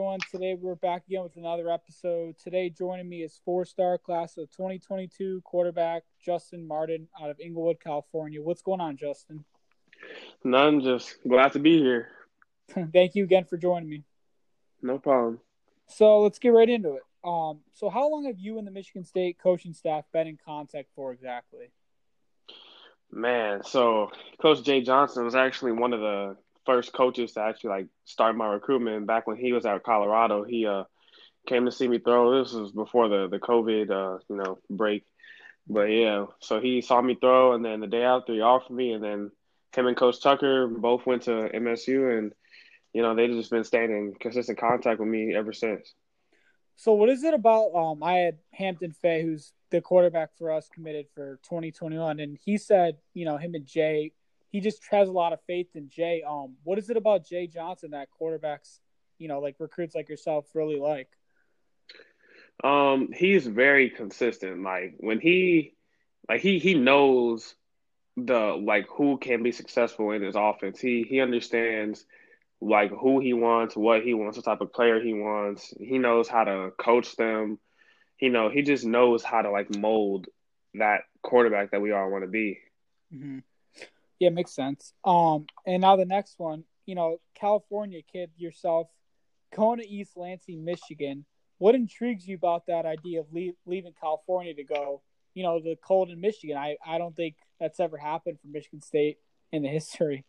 everyone. Today we're back again with another episode. Today joining me is four-star class of 2022 quarterback Justin Martin out of Inglewood, California. What's going on, Justin? None, just glad to be here. Thank you again for joining me. No problem. So let's get right into it. Um, so how long have you and the Michigan State coaching staff been in contact for exactly? Man, so Coach Jay Johnson was actually one of the first coaches to actually like start my recruitment back when he was at Colorado. He uh came to see me throw. This was before the the COVID uh you know break, but yeah. So he saw me throw, and then the day after he offered me, and then him and Coach Tucker both went to MSU, and you know they've just been staying in consistent contact with me ever since. So what is it about? Um, I had Hampton Fay, who's the quarterback for us, committed for 2021, and he said, you know, him and Jay he just has a lot of faith in Jay. Um, what is it about Jay Johnson that quarterbacks, you know, like recruits like yourself really like? Um, he's very consistent. Like when he, like he he knows the like who can be successful in his offense. He he understands like who he wants, what he wants, what type of player he wants. He knows how to coach them. He know he just knows how to like mold that quarterback that we all want to be. Mm-hmm. Yeah, it makes sense. Um, and now the next one, you know, California kid yourself, going to East Lansing, Michigan. What intrigues you about that idea of leave, leaving California to go, you know, the cold in Michigan? I, I don't think that's ever happened for Michigan State in the history.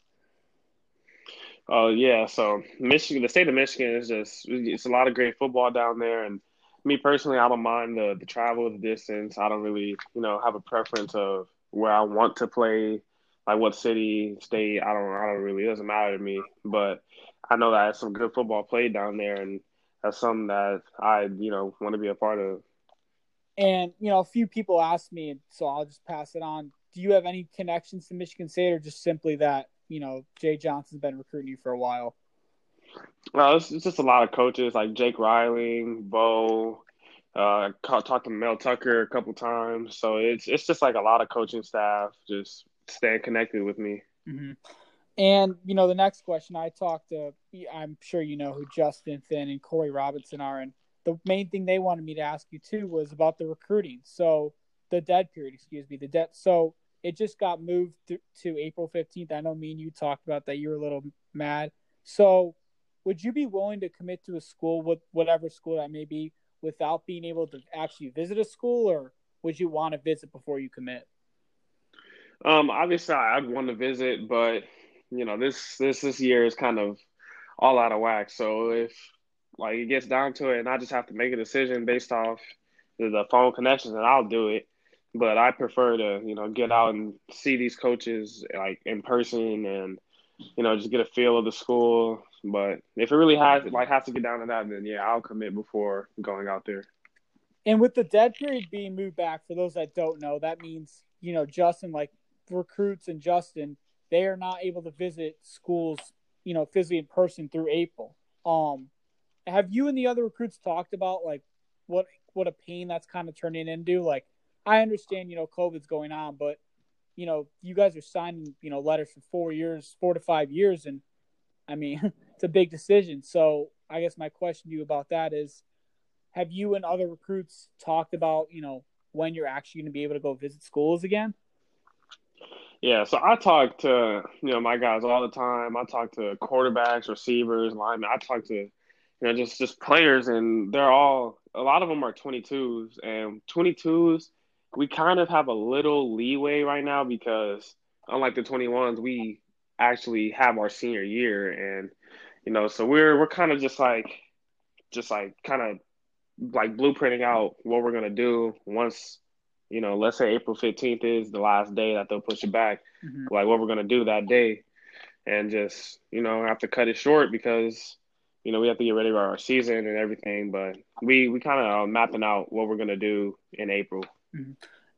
Oh yeah, so Michigan, the state of Michigan is just it's a lot of great football down there, and me personally, I don't mind the the travel, the distance. I don't really, you know, have a preference of where I want to play like what city, state, I don't I don't really it doesn't matter to me. But I know that some good football played down there and that's something that I, you know, want to be a part of. And, you know, a few people asked me, so I'll just pass it on. Do you have any connections to Michigan State or just simply that, you know, Jay Johnson's been recruiting you for a while? Well, it's, it's just a lot of coaches like Jake Riling, Bo, uh, talked to Mel Tucker a couple times. So it's it's just like a lot of coaching staff just staying connected with me. Mm-hmm. And you know, the next question I talked to, I'm sure you know who Justin Finn and Corey Robinson are, and the main thing they wanted me to ask you too was about the recruiting. So the dead period, excuse me, the dead. So it just got moved to, to April 15th. I know me and you talked about that. You were a little mad. So would you be willing to commit to a school with whatever school that may be without being able to actually visit a school, or would you want to visit before you commit? Um, obviously, I'd want to visit, but you know, this this this year is kind of all out of whack. So if like it gets down to it, and I just have to make a decision based off the phone connections, and I'll do it. But I prefer to you know get out and see these coaches like in person, and you know just get a feel of the school. But if it really has like has to get down to that, then yeah, I'll commit before going out there. And with the dead period being moved back, for those that don't know, that means you know Justin like recruits and Justin, they are not able to visit schools, you know, physically in person through April. Um, have you and the other recruits talked about like what what a pain that's kind of turning into? Like, I understand, you know, COVID's going on, but you know, you guys are signing, you know, letters for four years, four to five years, and I mean, it's a big decision. So, I guess my question to you about that is, have you and other recruits talked about, you know, when you're actually going to be able to go visit schools again? Yeah, so I talk to you know my guys all the time. I talk to quarterbacks, receivers, linemen. I talk to you know just just players, and they're all a lot of them are 22s, and 22s we kind of have a little leeway right now because unlike the 21s, we actually have our senior year, and you know so we're we're kind of just like just like kind of like blueprinting out what we're gonna do once you know, let's say April 15th is the last day that they'll push it back, mm-hmm. like what we're going to do that day. And just, you know, have to cut it short because, you know, we have to get ready for our season and everything. But we, we kind of mapping out what we're going to do in April. Mm-hmm.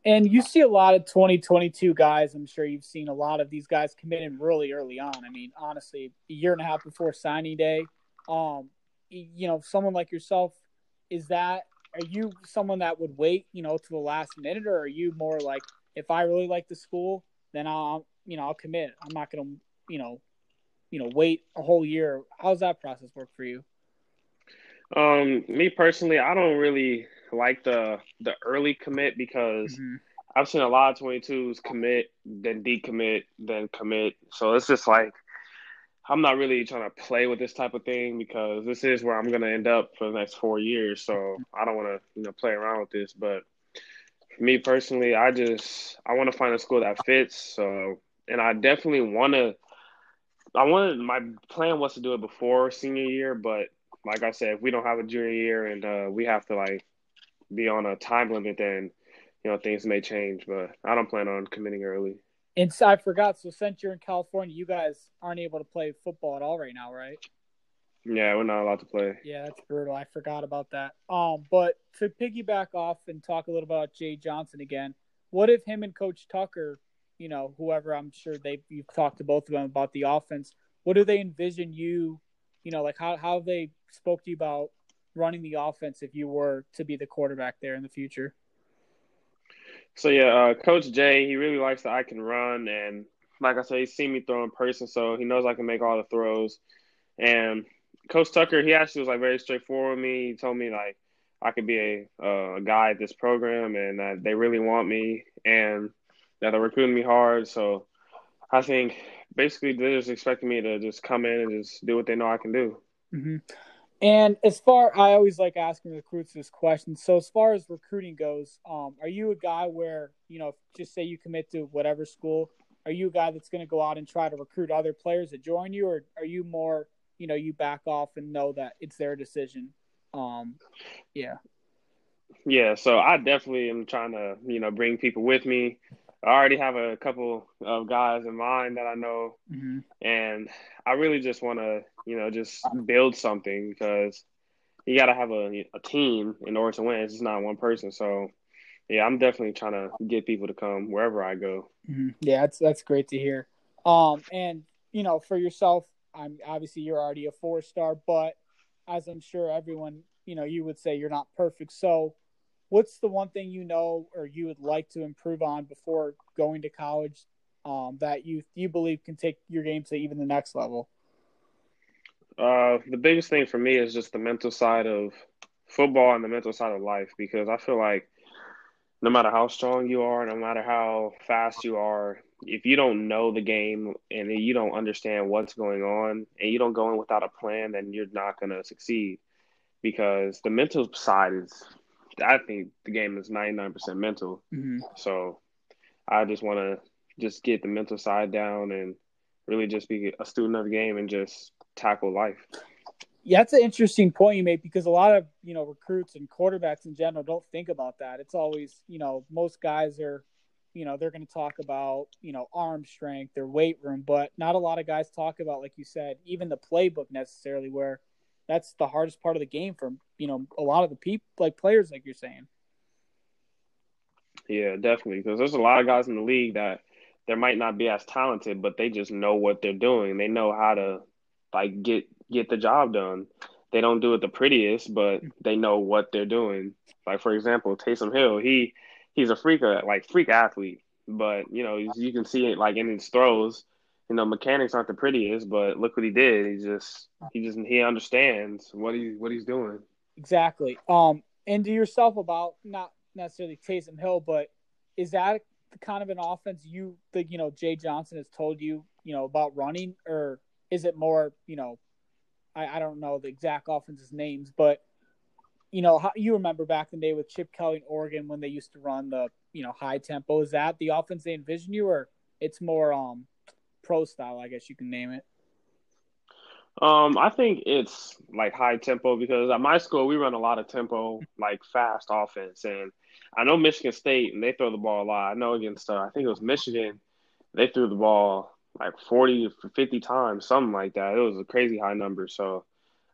And you see a lot of 2022 guys. I'm sure you've seen a lot of these guys committing really early on. I mean, honestly, a year and a half before signing day. Um, you know, someone like yourself, is that are you someone that would wait, you know, to the last minute, or are you more like, if I really like the school, then I'll, you know, I'll commit. I'm not gonna, you know, you know, wait a whole year. How's that process work for you? Um, me personally, I don't really like the the early commit because mm-hmm. I've seen a lot of 22s commit, then decommit, then commit. So it's just like I'm not really trying to play with this type of thing because this is where I'm going to end up for the next four years. So I don't want to, you know, play around with this. But for me personally, I just I want to find a school that fits. So, and I definitely want to. I wanted my plan was to do it before senior year, but like I said, if we don't have a junior year and uh, we have to like be on a time limit, then you know things may change. But I don't plan on committing early. And so I forgot. So since you're in California, you guys aren't able to play football at all right now, right? Yeah, we're not allowed to play. Yeah, that's brutal. I forgot about that. Um, but to piggyback off and talk a little about Jay Johnson again, what if him and Coach Tucker, you know, whoever I'm sure they you've talked to both of them about the offense. What do they envision you, you know, like how how they spoke to you about running the offense if you were to be the quarterback there in the future? So yeah, uh, Coach Jay, he really likes that I can run, and like I said, he's seen me throw in person, so he knows I can make all the throws. And Coach Tucker, he actually was like very straightforward with me. He told me like I could be a, uh, a guy at this program, and that they really want me, and that they're recruiting me hard. So I think basically they're just expecting me to just come in and just do what they know I can do. Mm-hmm. And as far, I always like asking recruits this question. So as far as recruiting goes, um, are you a guy where you know, just say you commit to whatever school, are you a guy that's going to go out and try to recruit other players to join you, or are you more, you know, you back off and know that it's their decision? Um, yeah. Yeah, so I definitely am trying to, you know, bring people with me. I already have a couple of guys in mind that I know, mm-hmm. and I really just want to, you know, just build something because you got to have a, a team in order to win. It's just not one person. So, yeah, I'm definitely trying to get people to come wherever I go. Mm-hmm. Yeah, that's that's great to hear. Um, and you know, for yourself, I'm obviously you're already a four star, but as I'm sure everyone, you know, you would say you're not perfect. So, what's the one thing you know or you would like to improve on before going to college um, that you you believe can take your game to even the next level? Uh, the biggest thing for me is just the mental side of football and the mental side of life because I feel like no matter how strong you are, no matter how fast you are, if you don't know the game and you don't understand what's going on and you don't go in without a plan, then you're not going to succeed because the mental side is I think the game is 99% mental. Mm-hmm. So I just want to just get the mental side down and really just be a student of the game and just tackle life. Yeah, that's an interesting point you make because a lot of you know recruits and quarterbacks in general don't think about that. It's always you know most guys are you know they're going to talk about you know arm strength, their weight room, but not a lot of guys talk about like you said even the playbook necessarily where that's the hardest part of the game for you know a lot of the people like players like you're saying. Yeah, definitely because there's a lot of guys in the league that there might not be as talented, but they just know what they're doing. They know how to like get get the job done. They don't do it the prettiest, but they know what they're doing. Like for example, Taysom Hill, he he's a freak like freak athlete, but you know you can see it like in his throws you know, mechanics aren't the prettiest, but look what he did. He just he just he understands what he what he's doing. Exactly. Um, and to yourself about not necessarily Taysom Hill, but is that the kind of an offense you think you know Jay Johnson has told you you know about running, or is it more you know, I I don't know the exact offense's names, but you know how you remember back in the day with Chip Kelly in Oregon when they used to run the you know high tempo. Is that the offense they envision you, or it's more um pro style, I guess you can name it? Um, I think it's like high tempo because at my school we run a lot of tempo, like fast offense, and I know Michigan State and they throw the ball a lot. I know against uh, I think it was Michigan, they threw the ball like forty to fifty times, something like that. It was a crazy high number. So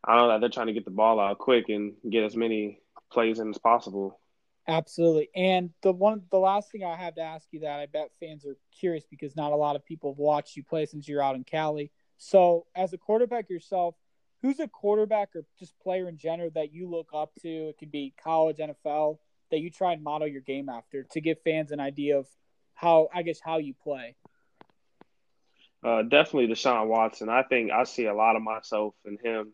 I know that they're trying to get the ball out quick and get as many plays in as possible. Absolutely. And the one the last thing I have to ask you that I bet fans are curious because not a lot of people have watched you play since you're out in Cali. So as a quarterback yourself, who's a quarterback or just player in general that you look up to? It could be college, NFL, that you try and model your game after to give fans an idea of how I guess how you play. Uh, definitely Deshaun Watson. I think I see a lot of myself in him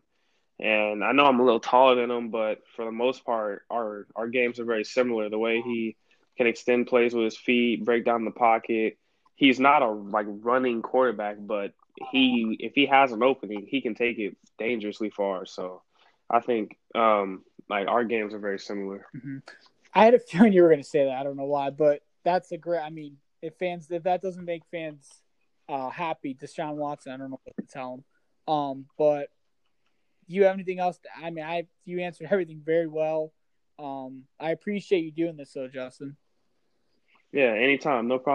And I know I'm a little taller than him, but for the most part, our our games are very similar. The way he can extend plays with his feet, break down the pocket. He's not a like running quarterback, but he if he has an opening, he can take it dangerously far. So I think um, like our games are very similar. Mm-hmm. I had a feeling you were going to say that. I don't know why, but that's a great. I mean, if fans if that doesn't make fans uh, happy, Deshaun Watson, I don't know what to tell him. Um, but you have anything else? To, I mean, I you answered everything very well. Um, I appreciate you doing this, though, Justin. Yeah, anytime, no problem.